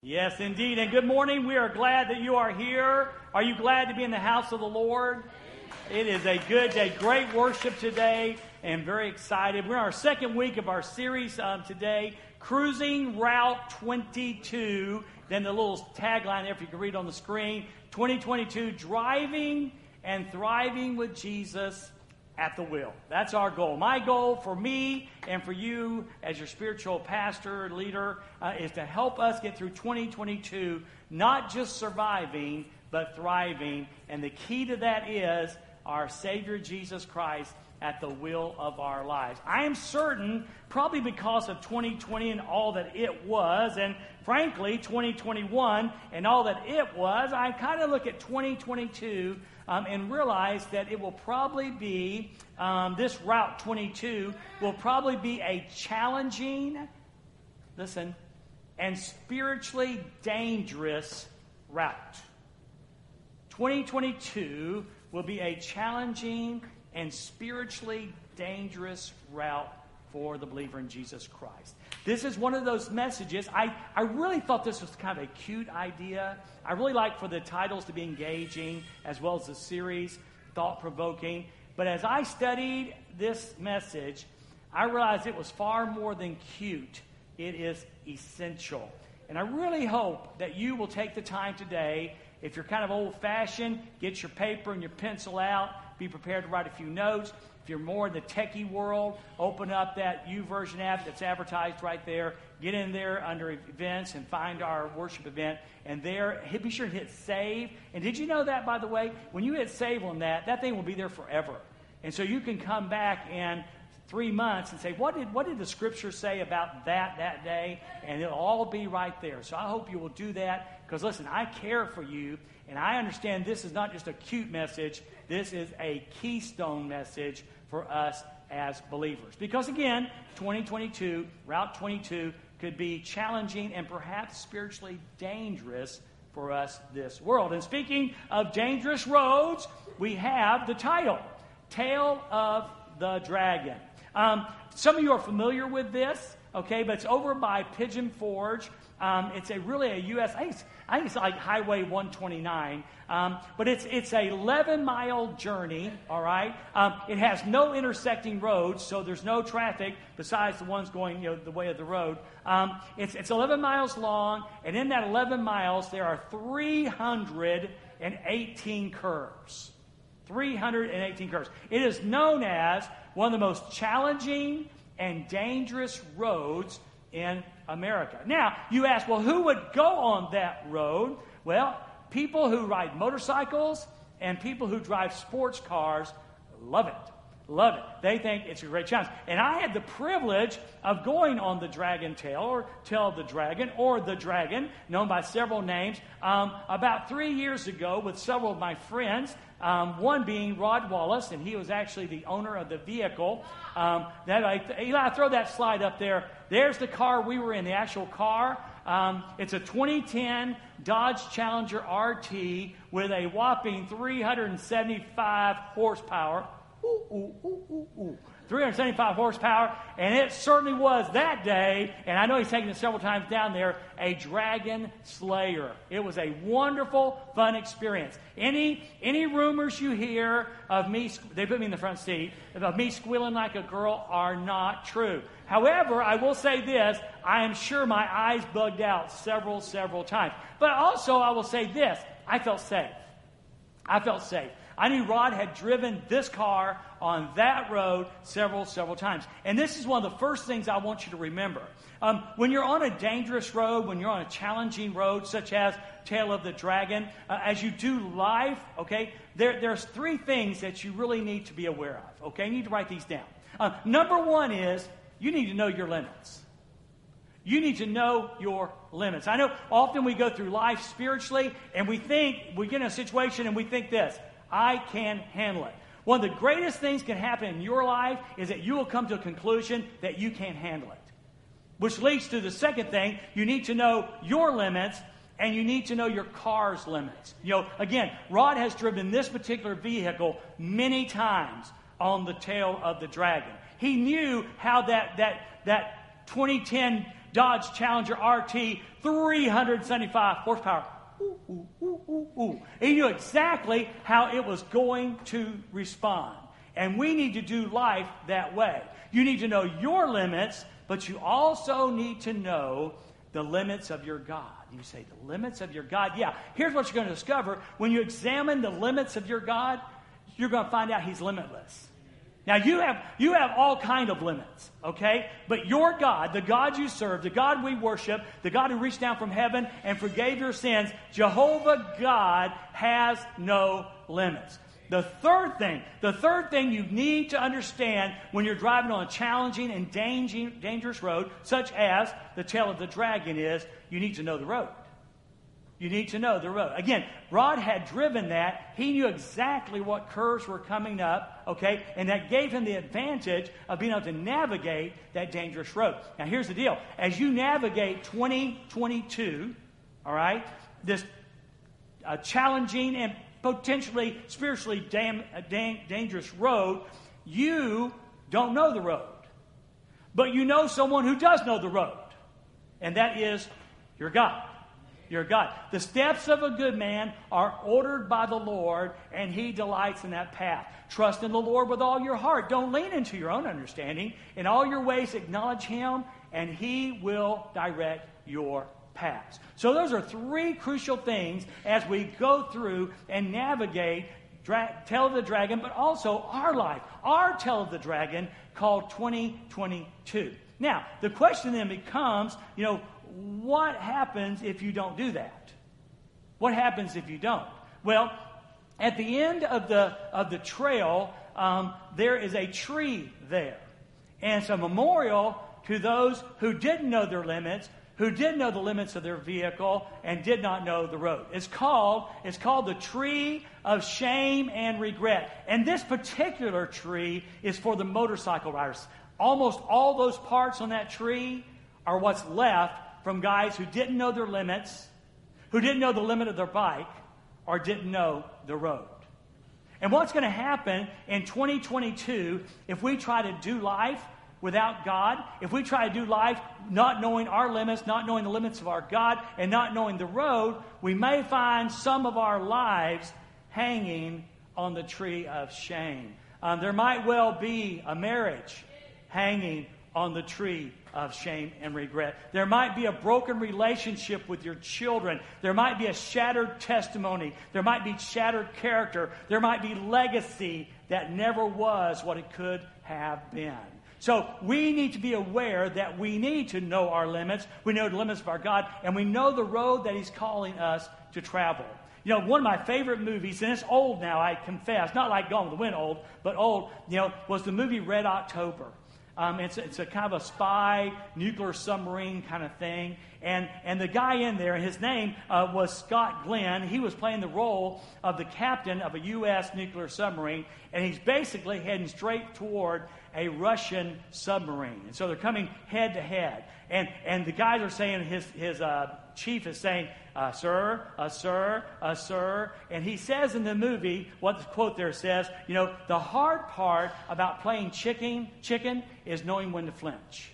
Yes, indeed. And good morning. We are glad that you are here. Are you glad to be in the house of the Lord? It is a good day. Great worship today and very excited. We're in our second week of our series um, today, Cruising Route 22. Then the little tagline there, if you can read on the screen 2022 Driving and Thriving with Jesus at the wheel. That's our goal. My goal for me and for you as your spiritual pastor, leader, uh, is to help us get through 2022, not just surviving, but thriving. And the key to that is our Savior Jesus Christ at the will of our lives. I am certain, probably because of 2020 and all that it was, and frankly, 2021 and all that it was, I kind of look at 2022 um, and realize that it will probably be, um, this Route 22 will probably be a challenging, listen, and spiritually dangerous route. 2022 will be a challenging and spiritually dangerous route for the believer in Jesus Christ. This is one of those messages. I, I really thought this was kind of a cute idea. I really like for the titles to be engaging as well as the series, thought provoking. But as I studied this message, I realized it was far more than cute, it is essential. And I really hope that you will take the time today. If you're kind of old fashioned, get your paper and your pencil out. Be prepared to write a few notes. If you're more in the techie world, open up that YouVersion app that's advertised right there. Get in there under events and find our worship event. And there, be sure to hit save. And did you know that, by the way? When you hit save on that, that thing will be there forever. And so you can come back in three months and say, what did, what did the scripture say about that that day? And it'll all be right there. So I hope you will do that because, listen, I care for you. And I understand this is not just a cute message, this is a keystone message for us as believers. Because again, 2022, Route 22, could be challenging and perhaps spiritually dangerous for us this world. And speaking of dangerous roads, we have the title Tail of the Dragon. Um, some of you are familiar with this, okay, but it's over by Pigeon Forge. Um, it's a really a U.S. I think, I think it's like Highway 129, um, but it's it's a 11 mile journey. All right, um, it has no intersecting roads, so there's no traffic besides the ones going you know the way of the road. Um, it's it's 11 miles long, and in that 11 miles there are 318 curves. 318 curves. It is known as one of the most challenging and dangerous roads in America. Now, you ask, well, who would go on that road? Well, people who ride motorcycles and people who drive sports cars love it. Love it. They think it's a great challenge. And I had the privilege of going on the Dragon Tail, or Tail of the Dragon, or the Dragon, known by several names, um, about three years ago with several of my friends. Um, one being Rod Wallace, and he was actually the owner of the vehicle. Um, that I, Eli, throw that slide up there. There's the car we were in, the actual car. Um, it's a 2010 Dodge Challenger RT with a whopping 375 horsepower. Ooh, ooh, ooh. 375 horsepower, and it certainly was that day, and I know he's taken it several times down there, a dragon slayer. It was a wonderful, fun experience. Any, any rumors you hear of me, they put me in the front seat, of me squealing like a girl are not true. However, I will say this, I am sure my eyes bugged out several, several times. But also, I will say this, I felt safe. I felt safe. I knew Rod had driven this car on that road several, several times. And this is one of the first things I want you to remember. Um, when you're on a dangerous road, when you're on a challenging road, such as Tail of the Dragon, uh, as you do life, okay, there, there's three things that you really need to be aware of, okay? You need to write these down. Uh, number one is you need to know your limits. You need to know your limits. I know often we go through life spiritually and we think, we get in a situation and we think this I can handle it. One of the greatest things can happen in your life is that you will come to a conclusion that you can't handle it. Which leads to the second thing you need to know your limits and you need to know your car's limits. You know, again, Rod has driven this particular vehicle many times on the tail of the dragon. He knew how that, that, that 2010 Dodge Challenger RT, 375 horsepower. Ooh, ooh, ooh, ooh, ooh. He knew exactly how it was going to respond. And we need to do life that way. You need to know your limits, but you also need to know the limits of your God. You say, the limits of your God? Yeah, here's what you're going to discover. When you examine the limits of your God, you're going to find out He's limitless. Now you have you have all kind of limits, okay? But your God, the God you serve, the God we worship, the God who reached down from heaven and forgave your sins, Jehovah God has no limits. The third thing, the third thing you need to understand when you're driving on a challenging and dangerous road, such as the tail of the dragon, is you need to know the road. You need to know the road. Again, Rod had driven that. He knew exactly what curves were coming up, okay? And that gave him the advantage of being able to navigate that dangerous road. Now, here's the deal. As you navigate 2022, all right, this uh, challenging and potentially spiritually dam- uh, dangerous road, you don't know the road. But you know someone who does know the road, and that is your God your God. The steps of a good man are ordered by the Lord, and he delights in that path. Trust in the Lord with all your heart. Don't lean into your own understanding. In all your ways, acknowledge him, and he will direct your paths. So, those are three crucial things as we go through and navigate Dra- Tail of the Dragon, but also our life, our Tail of the Dragon called 2022. Now, the question then becomes, you know, what happens if you don't do that? What happens if you don't? Well, at the end of the, of the trail, um, there is a tree there. And it's a memorial to those who didn't know their limits, who did know the limits of their vehicle, and did not know the road. It's called, it's called the tree of shame and regret. And this particular tree is for the motorcycle riders. Almost all those parts on that tree are what's left from guys who didn't know their limits, who didn't know the limit of their bike, or didn't know the road. And what's going to happen in 2022 if we try to do life without God, if we try to do life not knowing our limits, not knowing the limits of our God, and not knowing the road, we may find some of our lives hanging on the tree of shame. Um, there might well be a marriage hanging on the tree of shame and regret. There might be a broken relationship with your children. There might be a shattered testimony. There might be shattered character. There might be legacy that never was what it could have been. So we need to be aware that we need to know our limits. We know the limits of our God, and we know the road that He's calling us to travel. You know, one of my favorite movies, and it's old now, I confess, not like Gone with the Wind old, but old, you know, was the movie Red October. Um, it's, it's a kind of a spy, nuclear submarine kind of thing. And, and the guy in there, his name uh, was Scott Glenn. He was playing the role of the captain of a U.S. nuclear submarine. And he's basically heading straight toward a Russian submarine. And so they're coming head to head. And, and the guys are saying, his, his uh, chief is saying, uh, sir, uh, sir, uh, sir. And he says in the movie, what the quote there says, you know, the hard part about playing chicken, chicken is knowing when to flinch.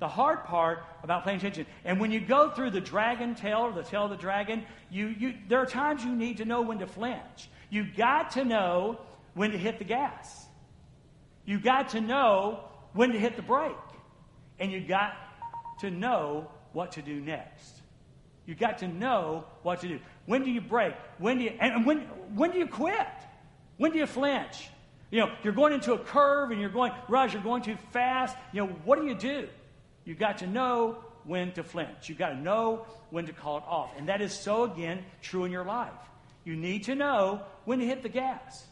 The hard part about playing chicken. And when you go through the dragon tail or the tail of the dragon, you, you, there are times you need to know when to flinch. You got to know when to hit the gas. You got to know when to hit the brake. And you got to know what to do next. You got to know what to do. When do you brake? When do you and when when do you quit? When do you flinch? You know, you're going into a curve and you're going, Raj, you're going too fast. You know, what do you do? You got to know when to flinch. You got to know when to call it off. And that is so again true in your life. You need to know when to hit the gas.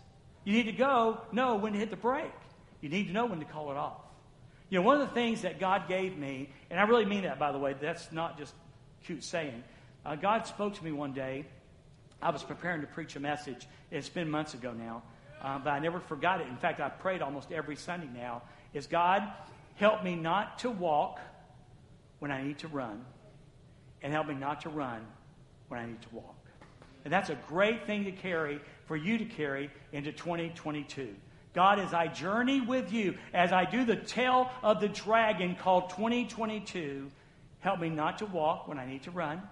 You need to go know when to hit the brake. You need to know when to call it off. You know, one of the things that God gave me, and I really mean that by the way, that's not just cute saying. Uh, God spoke to me one day. I was preparing to preach a message. It's been months ago now, uh, but I never forgot it. In fact, I prayed almost every Sunday now. Is God help me not to walk when I need to run, and help me not to run when I need to walk. And that's a great thing to carry for you to carry into 2022. God, as I journey with you, as I do the tail of the dragon called 2022, Help me not to walk when I need to run,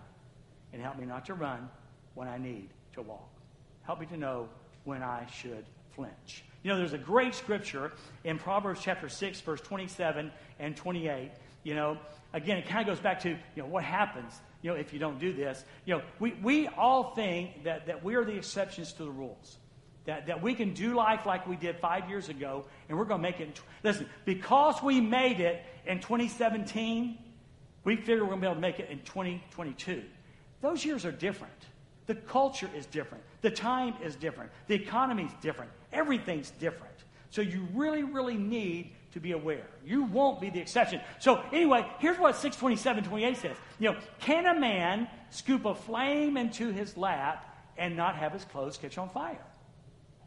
and help me not to run when I need to walk. Help me to know when I should flinch. You know, there's a great scripture in Proverbs chapter 6, verse 27 and 28. You know, again, it kind of goes back to, you know, what happens, you know, if you don't do this. You know, we, we all think that, that we are the exceptions to the rules. That, that we can do life like we did five years ago, and we're going to make it. Listen, because we made it in 2017, we figure we're going to be able to make it in 2022. Those years are different. The culture is different. The time is different. The economy is different. Everything's different. So you really, really need to be aware. You won't be the exception. So anyway, here's what 627, 28 says. You know, can a man scoop a flame into his lap and not have his clothes catch on fire?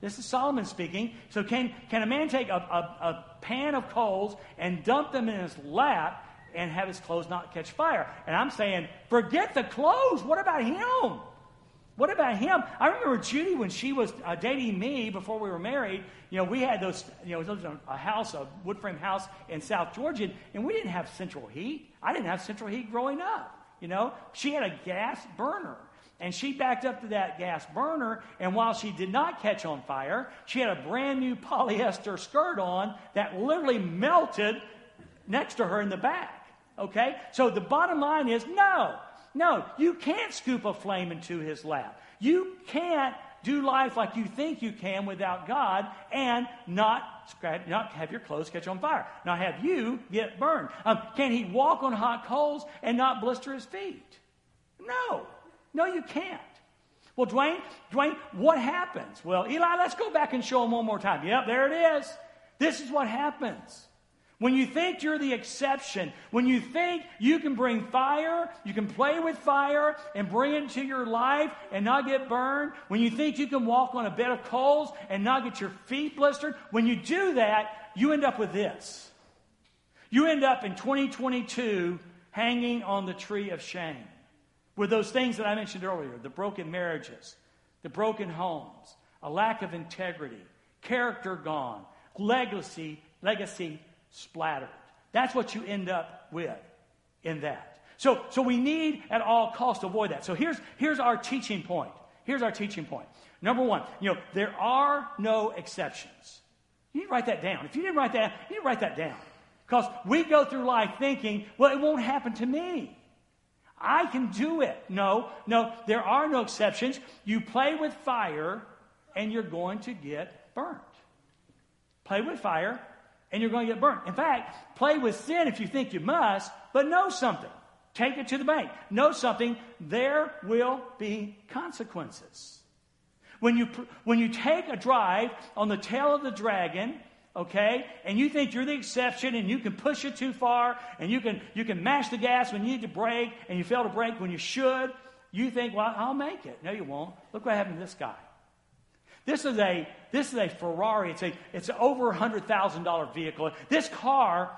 This is Solomon speaking. So, can, can a man take a, a, a, pan of coals and dump them in his lap and have his clothes not catch fire? And I'm saying, forget the clothes. What about him? What about him? I remember Judy when she was uh, dating me before we were married. You know, we had those, you know, in a house, a wood frame house in South Georgia, and we didn't have central heat. I didn't have central heat growing up. You know, she had a gas burner. And she backed up to that gas burner, and while she did not catch on fire, she had a brand new polyester skirt on that literally melted next to her in the back. Okay? So the bottom line is no, no, you can't scoop a flame into his lap. You can't do life like you think you can without God and not not have your clothes catch on fire, not have you get burned. Um, can he walk on hot coals and not blister his feet? No. No, you can't. Well, Dwayne, Dwayne, what happens? Well, Eli, let's go back and show him one more time. Yep, there it is. This is what happens. When you think you're the exception, when you think you can bring fire, you can play with fire and bring it into your life and not get burned, when you think you can walk on a bed of coals and not get your feet blistered, when you do that, you end up with this. You end up in 2022 hanging on the tree of shame with those things that I mentioned earlier the broken marriages, the broken homes, a lack of integrity, character gone, legacy, legacy splattered. That's what you end up with in that. So, so we need at all costs to avoid that. So here's, here's our teaching point. Here's our teaching point. Number one, you know, there are no exceptions. You need to write that down. If you didn't write that, you need to write that down. Because we go through life thinking, well, it won't happen to me. I can do it. No, no, there are no exceptions. You play with fire and you're going to get burnt. Play with fire and you're going to get burnt. In fact, play with sin if you think you must, but know something. Take it to the bank. Know something. There will be consequences. When you, when you take a drive on the tail of the dragon, okay? And you think you're the exception and you can push it too far and you can, you can mash the gas when you need to brake and you fail to brake when you should. You think, well, I'll make it. No, you won't. Look what happened to this guy. This is a, this is a Ferrari. It's a, it's over $100,000 vehicle. This car,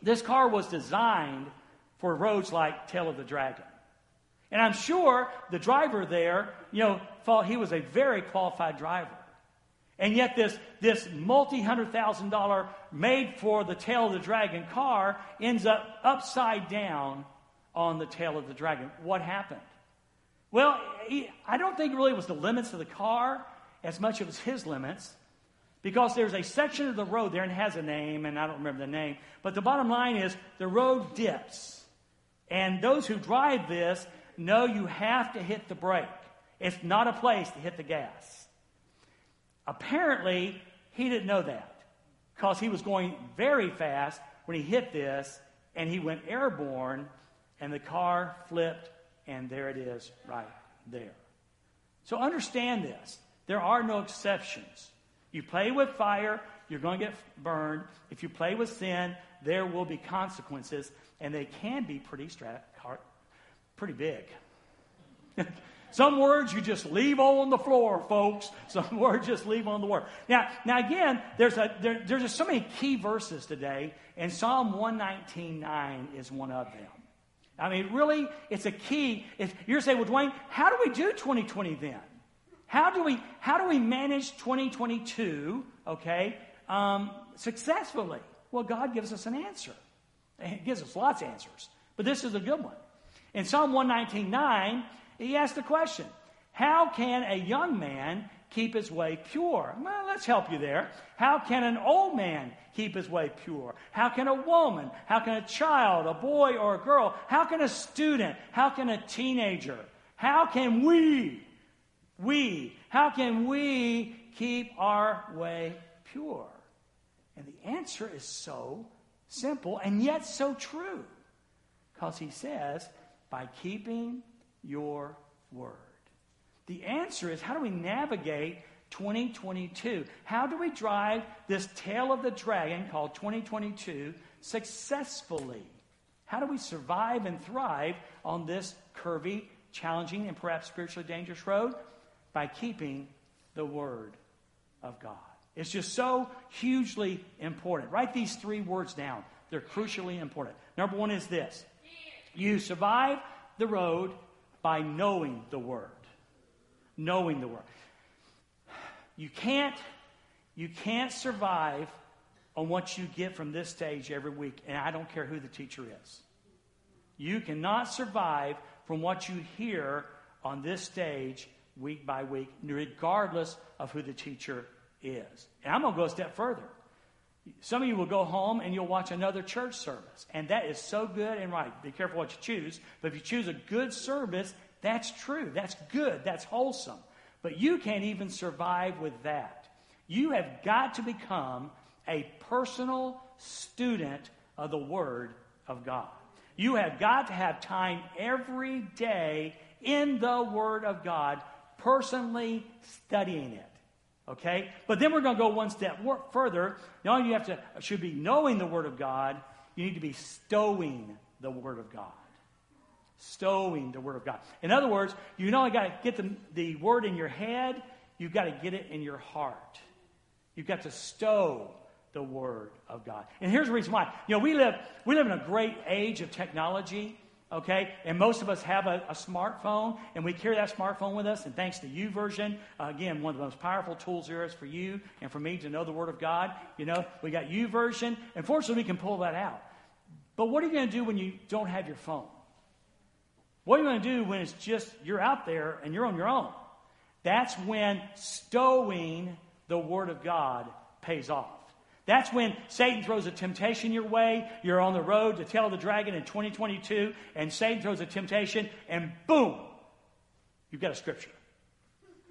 this car was designed for roads like Tail of the Dragon. And I'm sure the driver there, you know, thought he was a very qualified driver. And yet, this, this multi hundred thousand dollar made for the tail of the dragon car ends up upside down on the tail of the dragon. What happened? Well, he, I don't think it really was the limits of the car as much as it was his limits. Because there's a section of the road there and has a name, and I don't remember the name. But the bottom line is the road dips. And those who drive this know you have to hit the brake. It's not a place to hit the gas. Apparently, he didn't know that because he was going very fast when he hit this and he went airborne and the car flipped and there it is right there. So understand this. There are no exceptions. You play with fire, you're going to get burned. If you play with sin, there will be consequences, and they can be pretty, strat- pretty big. Some words you just leave on the floor, folks. Some words just leave on the floor. Now, now again, there's a there, there's just so many key verses today, and Psalm 119.9 is one of them. I mean, really, it's a key. If you're saying, well, Dwayne, how do we do 2020 then? How do we how do we manage 2022? Okay, um, successfully. Well, God gives us an answer. He gives us lots of answers. But this is a good one. In Psalm 119.9, he asked the question, How can a young man keep his way pure? Well, let's help you there. How can an old man keep his way pure? How can a woman? How can a child, a boy or a girl? How can a student? How can a teenager? How can we, we, how can we keep our way pure? And the answer is so simple and yet so true. Because he says, by keeping your word. The answer is how do we navigate 2022? How do we drive this tail of the dragon called 2022 successfully? How do we survive and thrive on this curvy, challenging, and perhaps spiritually dangerous road? By keeping the Word of God. It's just so hugely important. Write these three words down. They're crucially important. Number one is this you survive the road by knowing the Word. Knowing the Word. You can't, you can't survive on what you get from this stage every week, and I don't care who the teacher is. You cannot survive from what you hear on this stage week by week, regardless of who the teacher is. And I'm going to go a step further. Some of you will go home and you'll watch another church service. And that is so good and right. Be careful what you choose. But if you choose a good service, that's true. That's good. That's wholesome. But you can't even survive with that. You have got to become a personal student of the Word of God. You have got to have time every day in the Word of God, personally studying it. Okay? But then we're going to go one step further. Only you have to should be knowing the Word of God, you need to be stowing the Word of God. Stowing the Word of God. In other words, you not only got to get the, the Word in your head, you've got to get it in your heart. You've got to stow the Word of God. And here's the reason why. You know, we live, we live in a great age of technology. Okay? And most of us have a, a, smartphone, and we carry that smartphone with us. And thanks to YouVersion, uh, again, one of the most powerful tools there is for you and for me to know the Word of God. You know, we got YouVersion. and fortunately, we can pull that out. But what are you going to do when you don't have your phone? What are you going to do when it's just you're out there and you're on your own? That's when stowing the Word of God pays off. That's when Satan throws a temptation your way. You're on the road to tell the dragon in 2022, and Satan throws a temptation, and boom, you've got a scripture.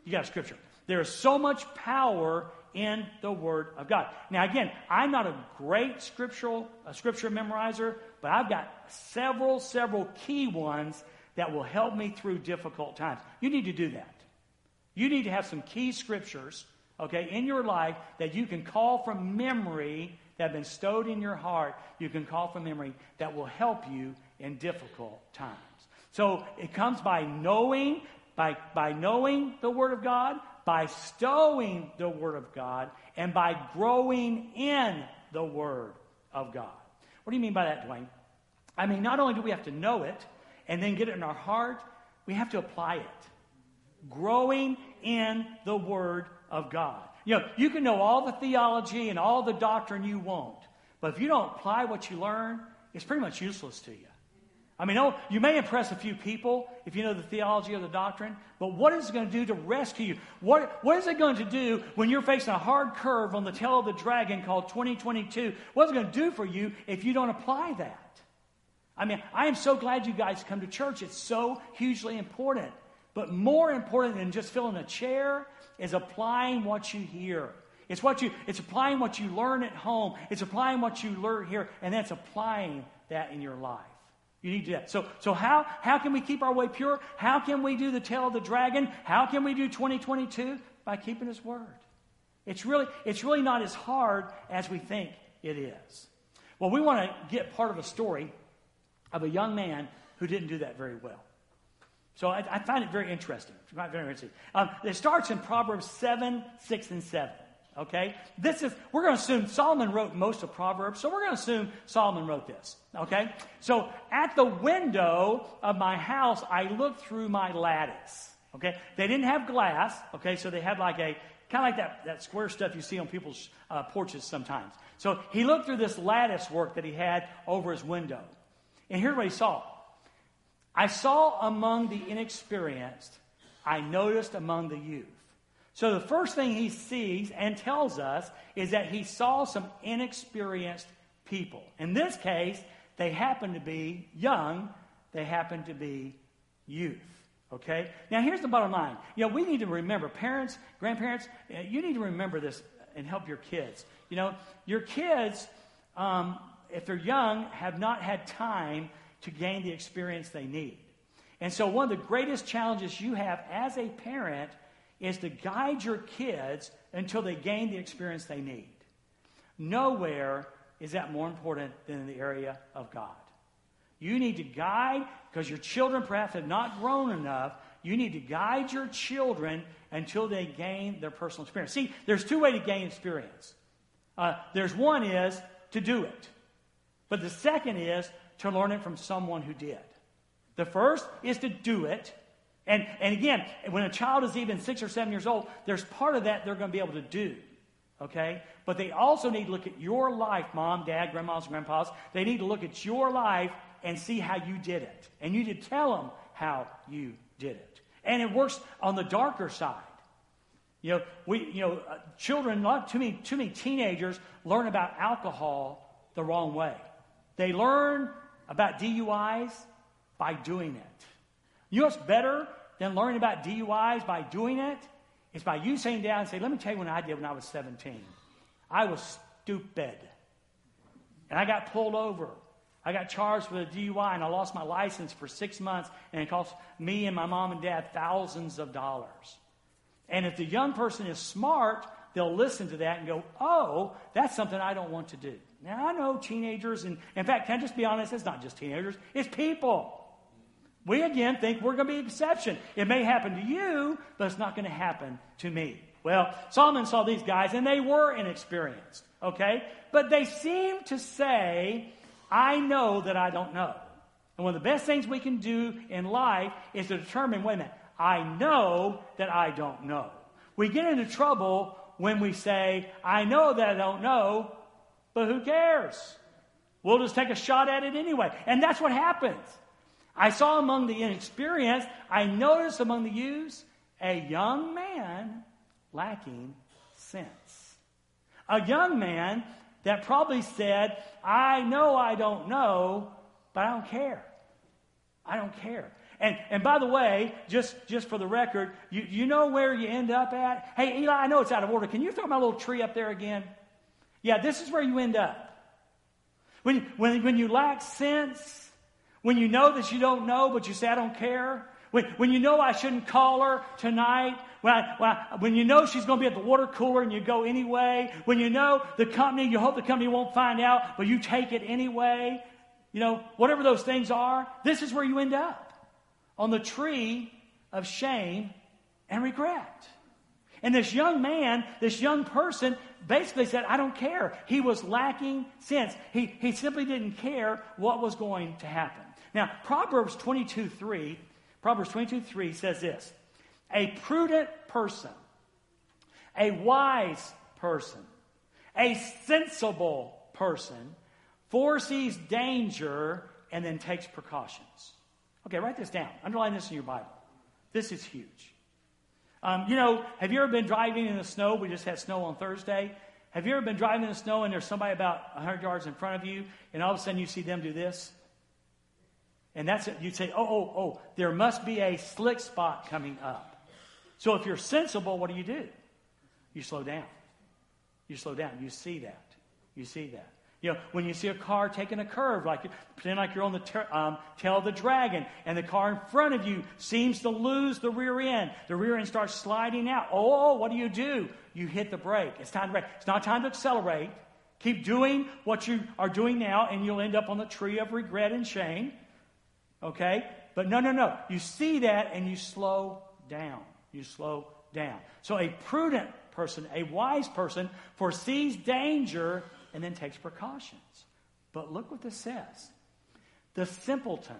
You got a scripture. There is so much power in the Word of God. Now, again, I'm not a great scriptural a scripture memorizer, but I've got several, several key ones that will help me through difficult times. You need to do that. You need to have some key scriptures okay, in your life that you can call from memory that have been stowed in your heart, you can call from memory that will help you in difficult times. So it comes by knowing, by, by knowing the Word of God, by stowing the Word of God, and by growing in the Word of God. What do you mean by that, Dwayne? I mean, not only do we have to know it and then get it in our heart, we have to apply it. Growing in the Word of God. You know, you can know all the theology and all the doctrine you want, but if you don't apply what you learn, it's pretty much useless to you. I mean, oh, you may impress a few people if you know the theology or the doctrine, but what is it going to do to rescue you? What, what is it going to do when you're facing a hard curve on the tail of the dragon called 2022? What's it going to do for you if you don't apply that? I mean, I am so glad you guys come to church. It's so hugely important. But more important than just filling a chair is applying what you hear. It's what you it's applying what you learn at home. It's applying what you learn here, and that's applying that in your life. You need to do that. So, so how, how can we keep our way pure? How can we do the tail of the dragon? How can we do 2022? By keeping his word. It's really, it's really not as hard as we think it is. Well, we want to get part of a story of a young man who didn't do that very well. So I, I find it very interesting. Very interesting. Um, it starts in Proverbs 7, 6, and 7. Okay? This is, we're going to assume Solomon wrote most of Proverbs, so we're going to assume Solomon wrote this. Okay? So at the window of my house, I looked through my lattice. Okay? They didn't have glass. Okay? So they had like a, kind of like that, that square stuff you see on people's uh, porches sometimes. So he looked through this lattice work that he had over his window. And here's what he saw I saw among the inexperienced, I noticed among the youth. So the first thing he sees and tells us is that he saw some inexperienced people. In this case, they happen to be young, they happen to be youth. Okay? Now, here's the bottom line. You know, we need to remember, parents, grandparents, uh, you need to remember this and help your kids. You know, your kids, um, if they're young, have not had time to gain the experience they need. And so, one of the greatest challenges you have as a parent is to guide your kids until they gain the experience they need. Nowhere is that more important than in the area of God. You need to guide, because your children perhaps have not grown enough, you need to guide your children until they gain their personal experience. See, there's two ways to gain experience. Uh, there's one is to do it, but the second is to learn it from someone who did. The first is to do it. And, and again, when a child is even six or seven years old, there's part of that they're going to be able to do. Okay? But they also need to look at your life, mom, dad, grandmas, grandpas. They need to look at your life and see how you did it. And you need to tell them how you did it. And it works on the darker side. You know, we, you know, uh, children, not too many, too many teenagers learn about alcohol the wrong way. They learn about DUIs by doing it. You know what's better than learning about DUIs by doing it? It's by you sitting down and saying, let me tell you what I did when I was 17. I was stupid. And I got pulled over. I got charged with a DUI and I lost my license for six months and it cost me and my mom and dad thousands of dollars. And if the young person is smart, they'll listen to that and go, oh, that's something I don't want to do. Now, I know teenagers, and in fact, can I just be honest? It's not just teenagers, it's people. We again think we're going to be exception. It may happen to you, but it's not going to happen to me. Well, Solomon saw these guys, and they were inexperienced, okay? But they seem to say, I know that I don't know. And one of the best things we can do in life is to determine wait a minute, I know that I don't know. We get into trouble when we say, I know that I don't know, but who cares? We'll just take a shot at it anyway. And that's what happens. I saw among the inexperienced, I noticed among the youths, a young man lacking sense. A young man that probably said, I know I don't know, but I don't care. I don't care. And, and by the way, just, just for the record, you, you know where you end up at? Hey, Eli, I know it's out of order. Can you throw my little tree up there again? Yeah, this is where you end up. When, when, when you lack sense, when you know that you don't know, but you say, I don't care. When, when you know I shouldn't call her tonight. When, I, when, I, when you know she's going to be at the water cooler and you go anyway. When you know the company, you hope the company won't find out, but you take it anyway. You know, whatever those things are, this is where you end up on the tree of shame and regret. And this young man, this young person, basically said, I don't care. He was lacking sense. He, he simply didn't care what was going to happen. Now, Proverbs 22 3, Proverbs 22 3 says this A prudent person, a wise person, a sensible person foresees danger and then takes precautions. Okay, write this down. Underline this in your Bible. This is huge. Um, you know, have you ever been driving in the snow? We just had snow on Thursday. Have you ever been driving in the snow and there's somebody about 100 yards in front of you, and all of a sudden you see them do this? And that's it. You'd say, oh, oh, oh, there must be a slick spot coming up. So if you're sensible, what do you do? You slow down. You slow down. You see that. You see that. You know, when you see a car taking a curve, like pretend like you're on the ter- um, tail of the dragon, and the car in front of you seems to lose the rear end. The rear end starts sliding out. Oh, what do you do? You hit the brake. It's time to brake. It's not time to accelerate. Keep doing what you are doing now, and you'll end up on the tree of regret and shame. Okay? But no, no, no. You see that, and you slow down. You slow down. So a prudent person, a wise person, foresees danger and then takes precautions. But look what this says the simpleton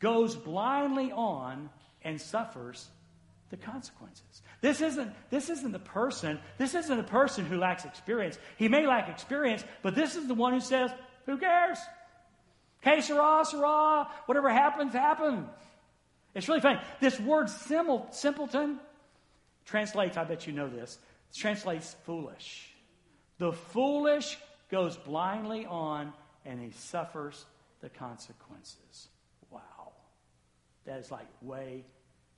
goes blindly on and suffers the consequences. This isn't, this isn't the person, this isn't a person who lacks experience. He may lack experience, but this is the one who says, Who cares? Que sera, sera. Whatever happens, happens. It's really funny. This word simpleton translates, I bet you know this, translates foolish. The foolish goes blindly on and he suffers the consequences. Wow. That is like way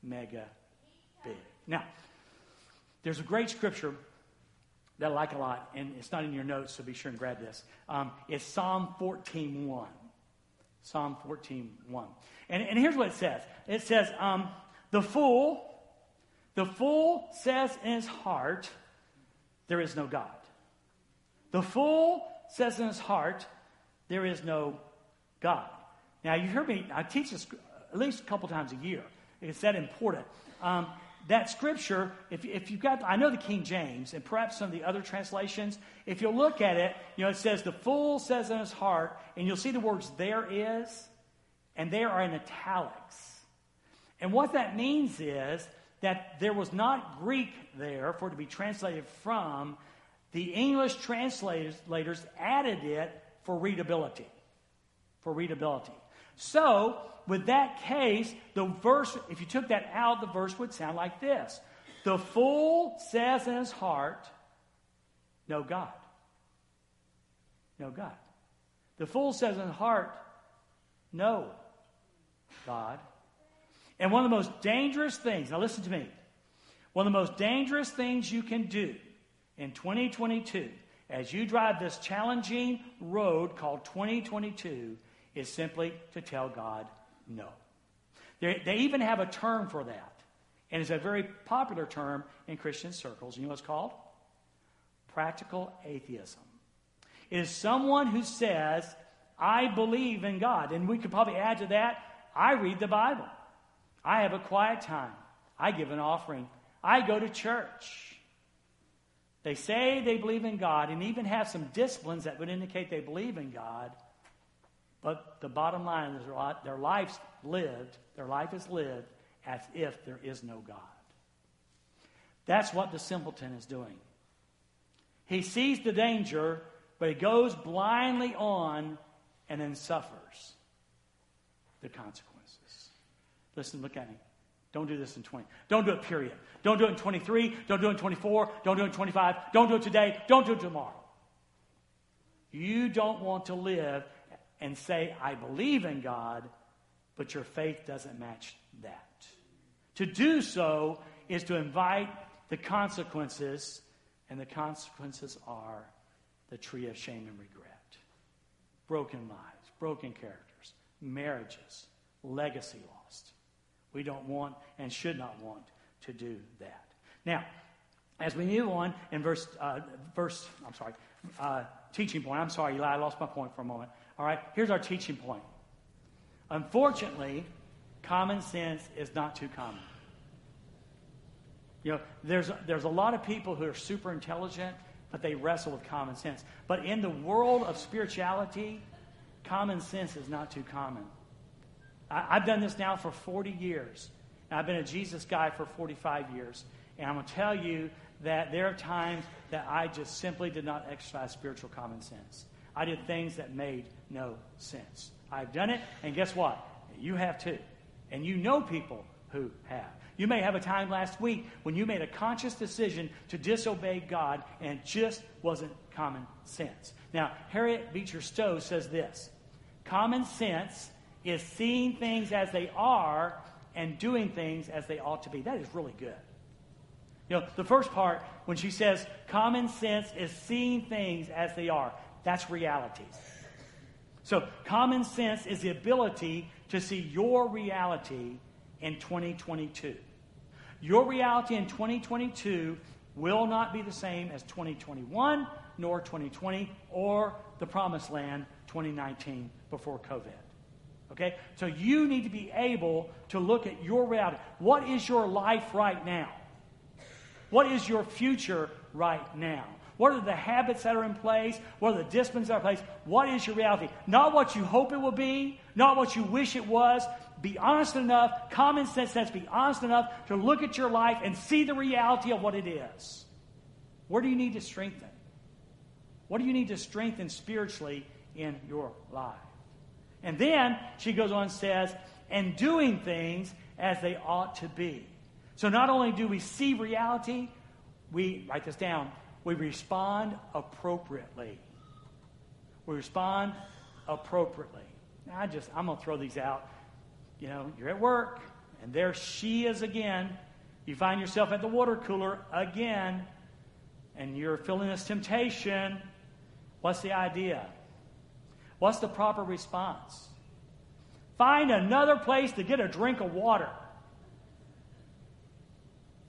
mega big. Now, there's a great scripture that I like a lot, and it's not in your notes, so be sure and grab this. Um, it's Psalm 14.1. Psalm 14.1. And, and here's what it says. It says, um, the fool, the fool says in his heart, there is no God. The fool says in his heart, there is no God. Now, you hear me, I teach this at least a couple times a year. It's that important. Um, that scripture, if, if you've got, I know the King James and perhaps some of the other translations, if you look at it, you know, it says, the fool says in his heart, and you'll see the words there is, and they are in italics. And what that means is that there was not Greek there for it to be translated from. The English translators added it for readability. For readability. So, with that case, the verse, if you took that out, the verse would sound like this The fool says in his heart, No God. No God. The fool says in his heart, No God. And one of the most dangerous things, now listen to me, one of the most dangerous things you can do in 2022 as you drive this challenging road called 2022 is simply to tell God no. They, they even have a term for that. And it's a very popular term in Christian circles. You know what it's called? Practical atheism. It is someone who says, I believe in God. And we could probably add to that, I read the Bible. I have a quiet time. I give an offering. I go to church. They say they believe in God and even have some disciplines that would indicate they believe in God. But the bottom line is their life's lived, their life is lived as if there is no God. That's what the simpleton is doing. He sees the danger, but he goes blindly on and then suffers the consequences. Listen, look at me. Don't do this in 20. Don't do it, period. Don't do it in 23. Don't do it in 24. Don't do it in 25. Don't do it today. Don't do it tomorrow. You don't want to live and say, I believe in God, but your faith doesn't match that. To do so is to invite the consequences, and the consequences are the tree of shame and regret. Broken lives, broken characters, marriages, legacy lost. We don't want and should not want to do that. Now, as we move on in verse, uh, verse I'm sorry, uh, teaching point. I'm sorry, Eli, I lost my point for a moment. All right, here's our teaching point. Unfortunately, common sense is not too common. You know, there's, there's a lot of people who are super intelligent, but they wrestle with common sense. But in the world of spirituality, common sense is not too common. I, have done this now for 40 years. And I've been a Jesus guy for 45 years. And I'm going to tell you that there are times that I just simply did not exercise spiritual common sense. I did things that made no sense. I've done it, and guess what? You have too. And you know people who have. You may have a time last week when you made a conscious decision to disobey God, and just wasn't common sense. Now, Harriet Beecher Stowe says this Common sense is seeing things as they are and doing things as they ought to be. That is really good. You know, the first part, when she says common sense is seeing things as they are, that's reality. So, common sense is the ability to see your reality in 2022. Your reality in 2022 will not be the same as 2021, nor 2020, or the promised land 2019 before COVID. Okay? So you need to be able to look at your reality. What is your life right now? What is your future right now? What are the habits that are in place? What are the disciplines that are in place? What is your reality? Not what you hope it will be, not what you wish it was. Be honest enough, common sense says be honest enough to look at your life and see the reality of what it is. Where do you need to strengthen? What do you need to strengthen spiritually in your life? And then she goes on and says, and doing things as they ought to be. So not only do we see reality, we, write this down, we respond appropriately. We respond appropriately. Now, I just, I'm going to throw these out. You know, you're at work, and there she is again. You find yourself at the water cooler again, and you're feeling this temptation. What's the idea? What's the proper response? Find another place to get a drink of water.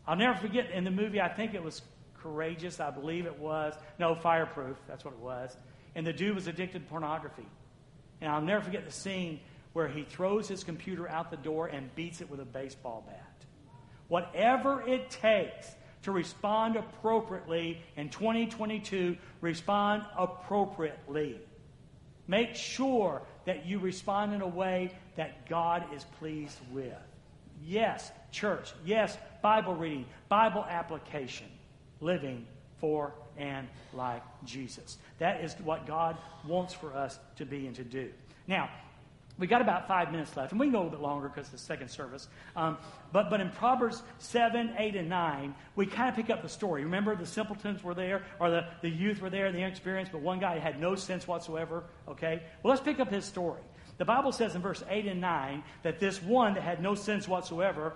I'll never forget in the movie, I think it was Courageous, I believe it was. No, Fireproof, that's what it was. And the dude was addicted to pornography. And I'll never forget the scene where he throws his computer out the door and beats it with a baseball bat. Whatever it takes to respond appropriately in 2022, respond appropriately. Make sure that you respond in a way that God is pleased with. Yes, church. Yes, Bible reading, Bible application, living for and like Jesus. That is what God wants for us to be and to do. Now, we got about five minutes left, and we can go a little bit longer because it's the second service. Um, but, but in Proverbs 7, 8, and 9, we kind of pick up the story. Remember, the simpletons were there, or the, the youth were there, the inexperienced, but one guy had no sense whatsoever. Okay? Well, let's pick up his story. The Bible says in verse 8 and 9 that this one that had no sense whatsoever,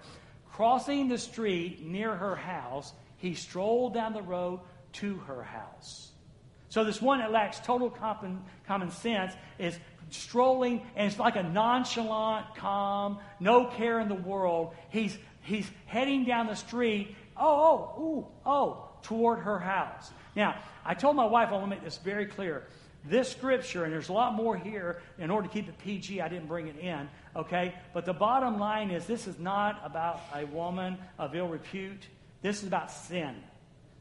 crossing the street near her house, he strolled down the road to her house. So this one that lacks total common, common sense is strolling, and it's like a nonchalant, calm, no care in the world. He's, he's heading down the street, oh, oh, ooh, oh, toward her house. Now, I told my wife, I want to make this very clear. This scripture, and there's a lot more here, in order to keep it PG, I didn't bring it in, okay? But the bottom line is this is not about a woman of ill repute. This is about sin.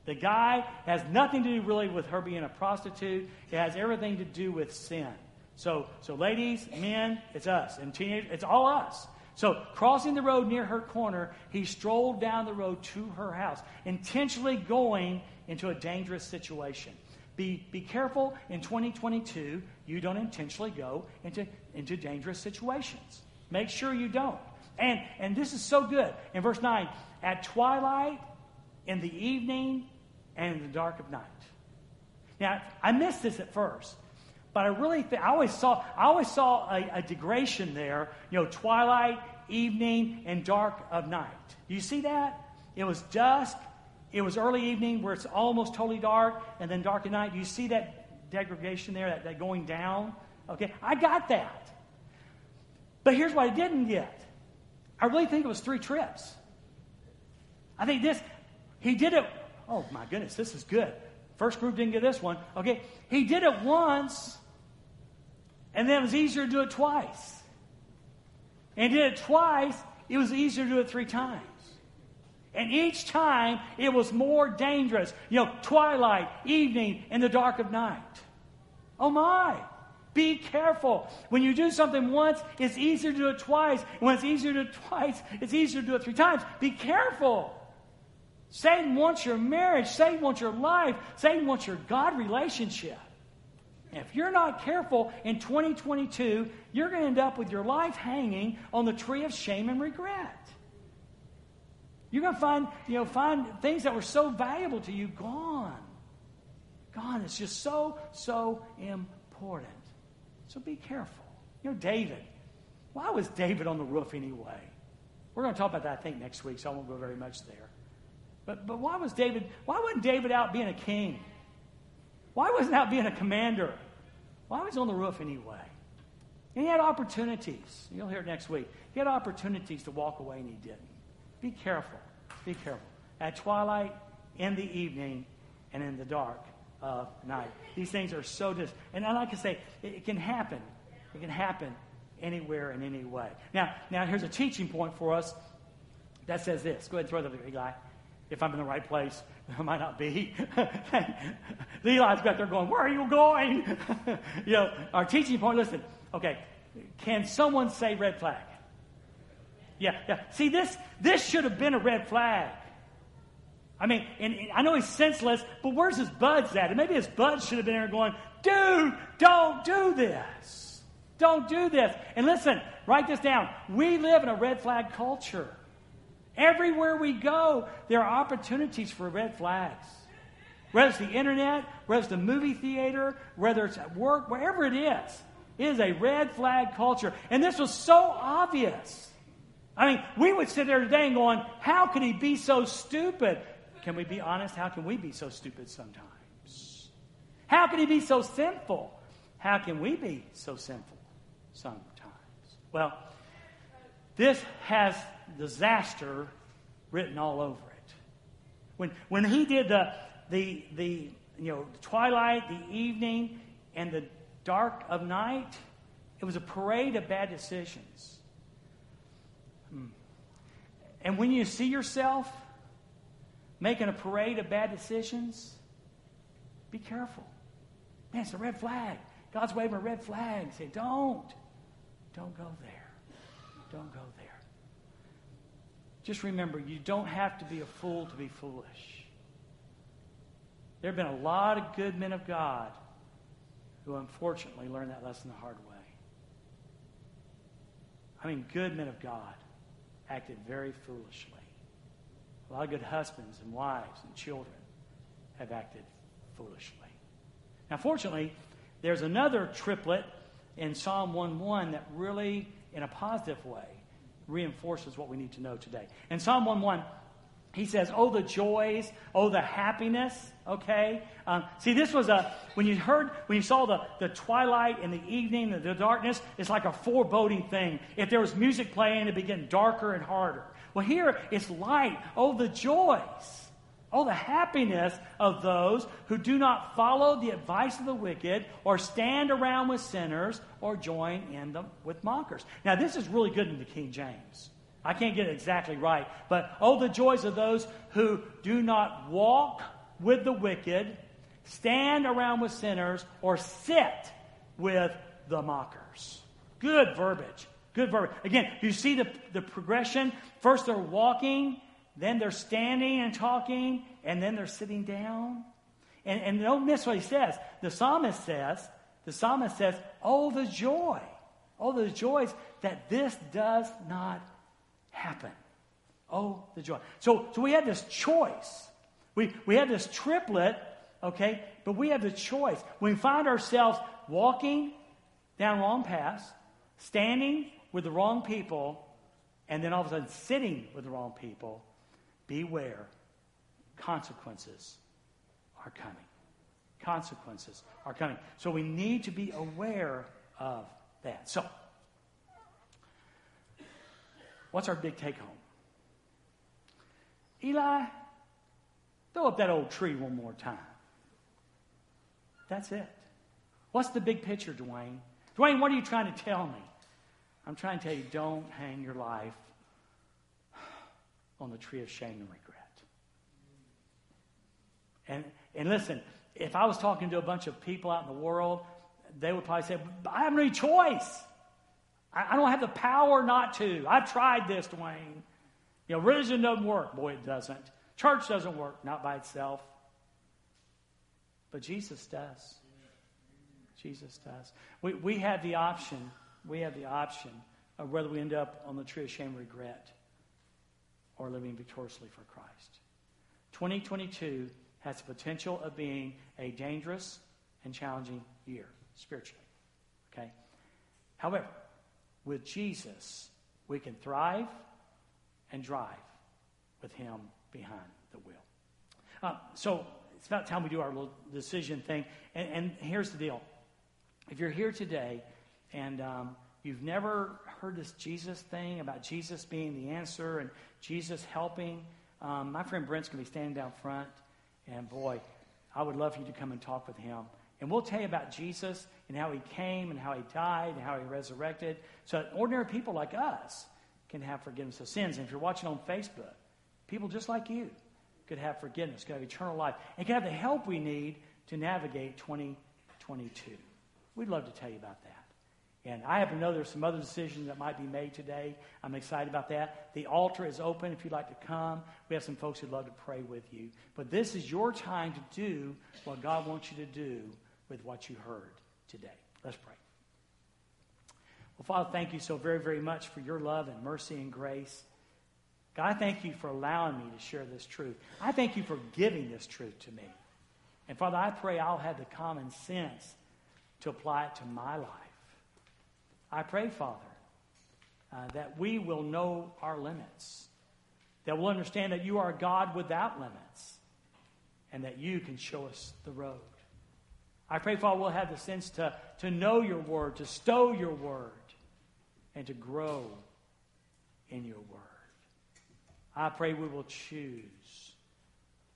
The guy has nothing to do really with her being a prostitute. It has everything to do with sin. So, so ladies, men, it's us. And teenagers, it's all us. So, crossing the road near her corner, he strolled down the road to her house, intentionally going into a dangerous situation. Be, be careful in 2022, you don't intentionally go into, into dangerous situations. Make sure you don't. And, and this is so good. In verse 9, at twilight, in the evening, and in the dark of night. Now, I missed this at first. But I really think I always saw I always saw a, a degradation there. You know, twilight, evening, and dark of night. Do you see that? It was dusk. It was early evening where it's almost totally dark, and then dark at night. Do you see that degradation there, that, that going down? Okay, I got that. But here's what I didn't get. I really think it was three trips. I think this, he did it. Oh my goodness, this is good. First group didn't get this one. Okay, he did it once and then it was easier to do it twice. And did it twice, it was easier to do it three times. And each time, it was more dangerous. You know, twilight, evening, and the dark of night. Oh my! Be careful. When you do something once, it's easier to do it twice. And when it's easier to do it twice, it's easier to do it three times. Be careful. Satan wants your marriage. Satan wants your life. Satan wants your God relationship. If you're not careful in 2022, you're going to end up with your life hanging on the tree of shame and regret. You're going to find, you know, find things that were so valuable to you gone. Gone. It's just so, so important. So be careful. You know, David. Why was David on the roof anyway? We're going to talk about that, I think, next week, so I won't go very much there. But, but why was David, why wasn't David out being a king? Why wasn't out being a commander? Why was he on the roof anyway? And he had opportunities. You'll hear it next week. He had opportunities to walk away and he didn't. Be careful. Be careful. At twilight, in the evening, and in the dark of night. These things are so dis. And I like to say, it, it can happen. It can happen anywhere in any way. Now, now here's a teaching point for us that says this. Go ahead and throw big guy. If I'm in the right place. I might not be. Eli's back there going, Where are you going? you know, our teaching point, listen, okay, can someone say red flag? Yeah, yeah. See, this this should have been a red flag. I mean, and, and I know he's senseless, but where's his buds at? And maybe his buds should have been there going, dude, don't do this. Don't do this. And listen, write this down. We live in a red flag culture. Everywhere we go, there are opportunities for red flags. Whether it's the internet, whether it's the movie theater, whether it's at work, wherever it is, it is a red flag culture. And this was so obvious. I mean, we would sit there today and going, how could he be so stupid? Can we be honest? How can we be so stupid sometimes? How can he be so sinful? How can we be so sinful sometimes? Well, this has disaster written all over it. When, when he did the, the, the, you know, the twilight, the evening, and the dark of night, it was a parade of bad decisions. Hmm. And when you see yourself making a parade of bad decisions, be careful. Man, it's a red flag. God's waving a red flag. Say, don't. Don't go there. Don't go there. Just remember, you don't have to be a fool to be foolish. There have been a lot of good men of God who unfortunately learned that lesson the hard way. I mean, good men of God acted very foolishly. A lot of good husbands and wives and children have acted foolishly. Now, fortunately, there's another triplet in Psalm 1:1 that really, in a positive way, reinforces what we need to know today. In Psalm 1 he says, Oh, the joys, oh, the happiness, okay? Um, see, this was a, when you heard, when you saw the, the twilight and the evening, the, the darkness, it's like a foreboding thing. If there was music playing, it began darker and harder. Well, here it's light. Oh, the joys. Oh, the happiness of those who do not follow the advice of the wicked, or stand around with sinners, or join in them with mockers. Now, this is really good in the King James. I can't get it exactly right, but oh, the joys of those who do not walk with the wicked, stand around with sinners, or sit with the mockers. Good verbiage. Good verbiage. Again, you see the, the progression? First, they're walking then they're standing and talking, and then they're sitting down. And, and don't miss what he says. The psalmist says, the psalmist says, Oh, the joy. Oh, the joys that this does not happen. Oh, the joy. So, so we had this choice. We, we had this triplet, okay, but we have the choice. We find ourselves walking down wrong paths, standing with the wrong people, and then all of a sudden sitting with the wrong people beware, consequences are coming. Consequences are coming. So we need to be aware of that. So, what's our big take home? Eli, throw up that old tree one more time. That's it. What's the big picture, Dwayne? Dwayne, what are you trying to tell me? I'm trying to tell you don't hang your life on the tree of shame and regret. And, and listen, if I was talking to a bunch of people out in the world, they would probably say, I have no choice. I, I don't have the power not to. I've tried this, Dwayne. You know, religion doesn't work. Boy, it doesn't. Church doesn't work, not by itself. But Jesus does. Jesus does. We, we have the option. We have the option of whether we end up on the tree of shame regret or living victoriously for Christ. 2022 has the potential of being a dangerous and challenging year spiritually. Okay? However, with Jesus, we can thrive and drive with Him behind the wheel. Uh, so it's about time we do our little decision thing. And, and here's the deal if you're here today and um, you've never heard this Jesus thing about Jesus being the answer and Jesus helping, um, my friend Brent's going to be standing down front. And boy, I would love for you to come and talk with him. And we'll tell you about Jesus and how he came and how he died and how he resurrected so that ordinary people like us can have forgiveness of sins. And if you're watching on Facebook, people just like you could have forgiveness, could have eternal life, and could have the help we need to navigate 2022. We'd love to tell you about that. And I happen to know there's some other decisions that might be made today. I'm excited about that. The altar is open if you'd like to come. We have some folks who'd love to pray with you. But this is your time to do what God wants you to do with what you heard today. Let's pray. Well, Father, thank you so very, very much for your love and mercy and grace. God, I thank you for allowing me to share this truth. I thank you for giving this truth to me. And Father, I pray I'll have the common sense to apply it to my life. I pray, Father, uh, that we will know our limits, that we'll understand that you are God without limits, and that you can show us the road. I pray, Father, we'll have the sense to, to know your word, to stow your word, and to grow in your word. I pray we will choose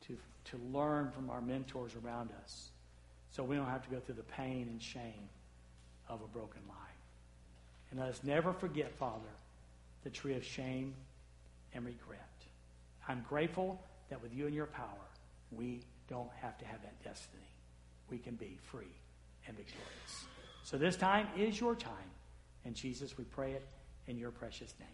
to, to learn from our mentors around us so we don't have to go through the pain and shame of a broken life. And let us never forget, Father, the tree of shame and regret. I'm grateful that with you and your power, we don't have to have that destiny. We can be free and victorious. So this time is your time. And Jesus, we pray it in your precious name.